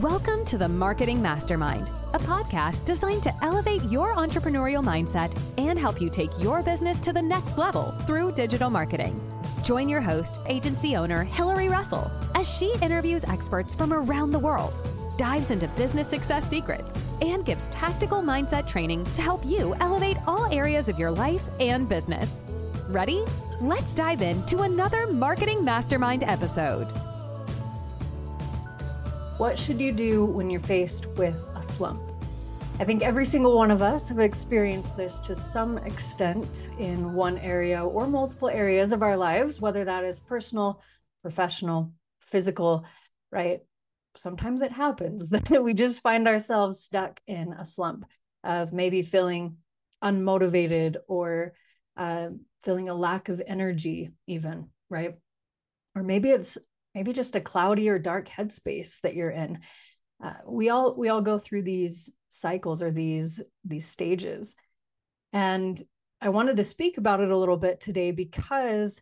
Welcome to the Marketing Mastermind, a podcast designed to elevate your entrepreneurial mindset and help you take your business to the next level through digital marketing. Join your host, agency owner Hilary Russell, as she interviews experts from around the world, dives into business success secrets, and gives tactical mindset training to help you elevate all areas of your life and business. Ready? Let's dive into another Marketing Mastermind episode. What should you do when you're faced with a slump? I think every single one of us have experienced this to some extent in one area or multiple areas of our lives, whether that is personal, professional, physical, right? Sometimes it happens that we just find ourselves stuck in a slump of maybe feeling unmotivated or uh, feeling a lack of energy, even, right? Or maybe it's maybe just a cloudy or dark headspace that you're in. Uh, we all we all go through these cycles or these these stages. And i wanted to speak about it a little bit today because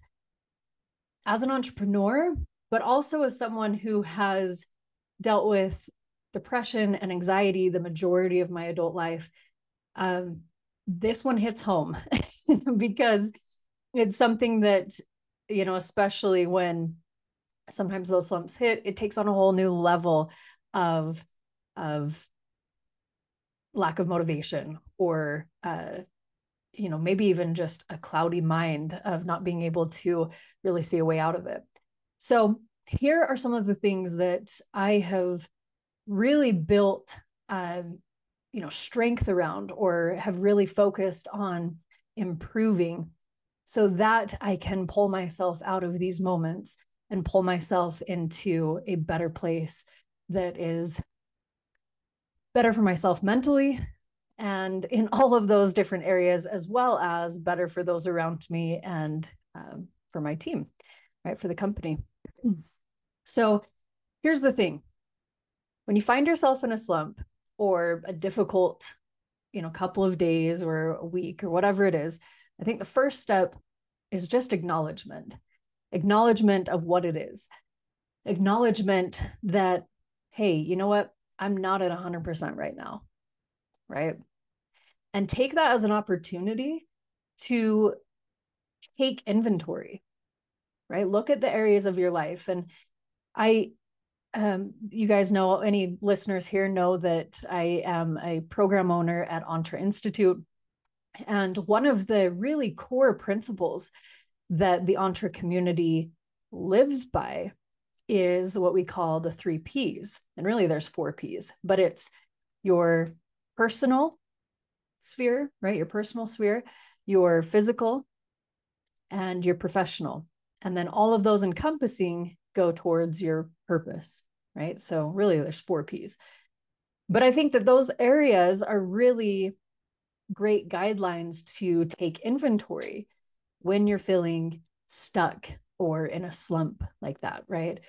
as an entrepreneur but also as someone who has dealt with depression and anxiety the majority of my adult life um, this one hits home because it's something that you know especially when sometimes those slumps hit, it takes on a whole new level of of lack of motivation or uh, you know maybe even just a cloudy mind of not being able to really see a way out of it. So here are some of the things that i have really built um, you know strength around or have really focused on improving so that i can pull myself out of these moments and pull myself into a better place that is better for myself mentally and in all of those different areas, as well as better for those around me and um, for my team, right? For the company. So here's the thing when you find yourself in a slump or a difficult, you know, couple of days or a week or whatever it is, I think the first step is just acknowledgement acknowledgement of what it is, acknowledgement that, hey, you know what? I'm not at 100% right now. Right. And take that as an opportunity to take inventory, right? Look at the areas of your life. And I, um, you guys know, any listeners here know that I am a program owner at Entre Institute. And one of the really core principles that the entre community lives by is what we call the three P's. And really, there's four P's, but it's your personal sphere, right? Your personal sphere, your physical, and your professional. And then all of those encompassing go towards your purpose, right? So, really, there's four P's. But I think that those areas are really great guidelines to take inventory when you're feeling stuck or in a slump like that, right?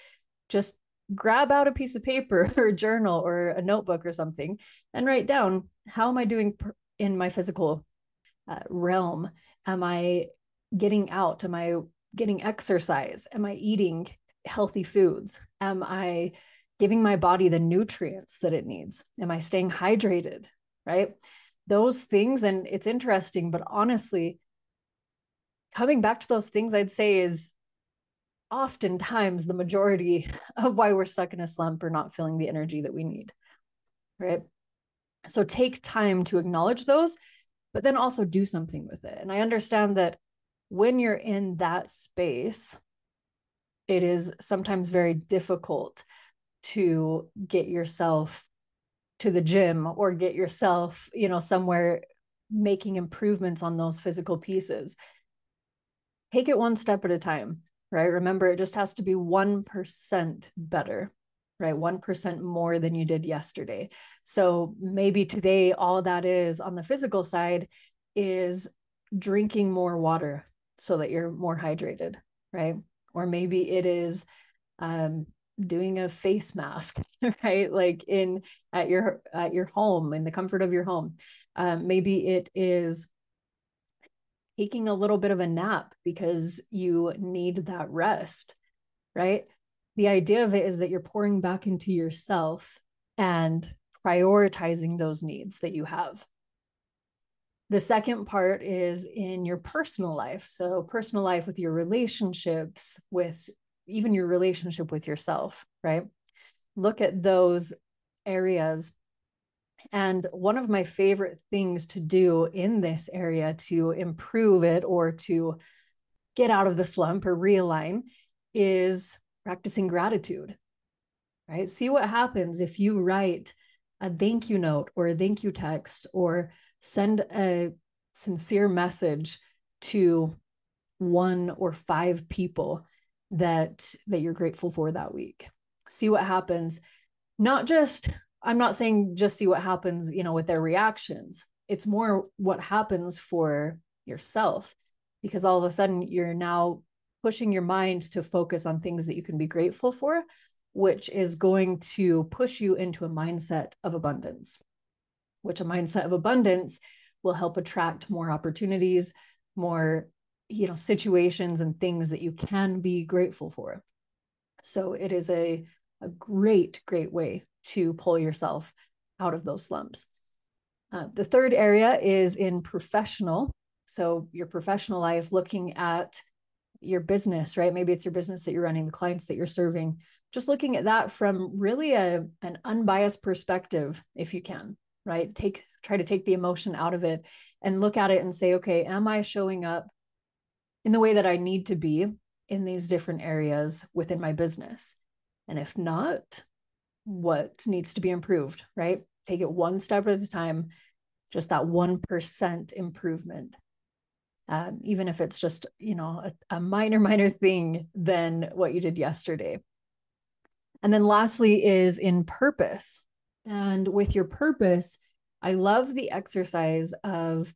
Just grab out a piece of paper or a journal or a notebook or something and write down how am I doing in my physical uh, realm? Am I getting out? Am I getting exercise? Am I eating healthy foods? Am I giving my body the nutrients that it needs? Am I staying hydrated? Right? Those things. And it's interesting, but honestly, coming back to those things, I'd say is oftentimes the majority of why we're stuck in a slump or not feeling the energy that we need. Right. So take time to acknowledge those, but then also do something with it. And I understand that when you're in that space, it is sometimes very difficult to get yourself to the gym or get yourself, you know, somewhere making improvements on those physical pieces take it one step at a time, right? Remember, it just has to be 1% better, right? 1% more than you did yesterday. So maybe today, all that is on the physical side is drinking more water so that you're more hydrated, right? Or maybe it is um, doing a face mask, right? Like in at your at your home, in the comfort of your home. Um, maybe it is taking a little bit of a nap because you need that rest, right? The idea of it is that you're pouring back into yourself and prioritizing those needs that you have. The second part is in your personal life. So, personal life with your relationships, with even your relationship with yourself, right? Look at those areas. And one of my favorite things to do in this area to improve it or to get out of the slump or realign is practicing gratitude, right? See what happens if you write a thank you note or a thank you text or send a sincere message to one or five people that that you're grateful for that week see what happens not just i'm not saying just see what happens you know with their reactions it's more what happens for yourself because all of a sudden you're now pushing your mind to focus on things that you can be grateful for which is going to push you into a mindset of abundance which a mindset of abundance will help attract more opportunities, more you know situations and things that you can be grateful for. So it is a a great great way to pull yourself out of those slumps. Uh, the third area is in professional. So your professional life, looking at your business, right? Maybe it's your business that you're running, the clients that you're serving. Just looking at that from really a an unbiased perspective, if you can right? Take try to take the emotion out of it and look at it and say, okay, am I showing up in the way that I need to be in these different areas within my business? And if not, what needs to be improved, right? Take it one step at a time, just that 1% improvement. Um, even if it's just, you know, a, a minor, minor thing than what you did yesterday. And then lastly is in purpose, and with your purpose, I love the exercise of,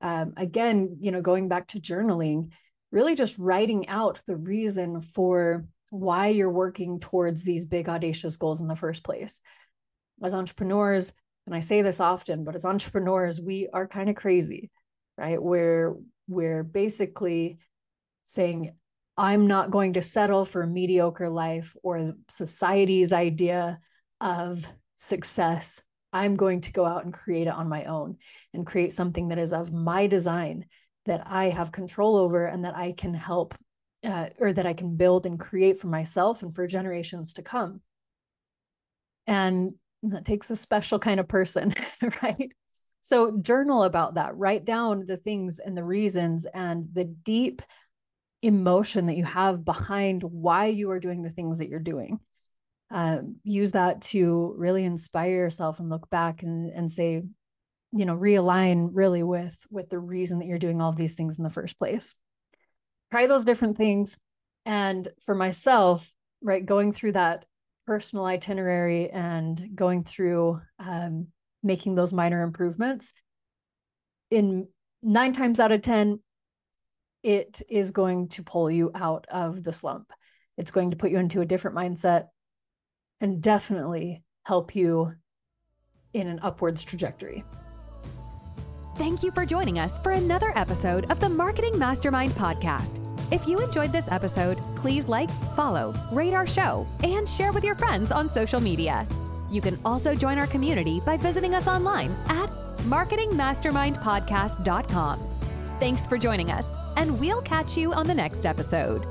um, again, you know, going back to journaling, really just writing out the reason for why you're working towards these big, audacious goals in the first place. As entrepreneurs, and I say this often, but as entrepreneurs, we are kind of crazy, right? We're we're basically saying, I'm not going to settle for a mediocre life or society's idea of success, I'm going to go out and create it on my own and create something that is of my design that I have control over and that I can help uh, or that I can build and create for myself and for generations to come. And that takes a special kind of person, right? So journal about that, write down the things and the reasons and the deep emotion that you have behind why you are doing the things that you're doing um, use that to really inspire yourself and look back and, and say you know realign really with with the reason that you're doing all of these things in the first place try those different things and for myself right going through that personal itinerary and going through um, making those minor improvements in nine times out of ten it is going to pull you out of the slump it's going to put you into a different mindset and definitely help you in an upwards trajectory. Thank you for joining us for another episode of the Marketing Mastermind podcast. If you enjoyed this episode, please like, follow, rate our show, and share with your friends on social media. You can also join our community by visiting us online at marketingmastermindpodcast.com. Thanks for joining us, and we'll catch you on the next episode.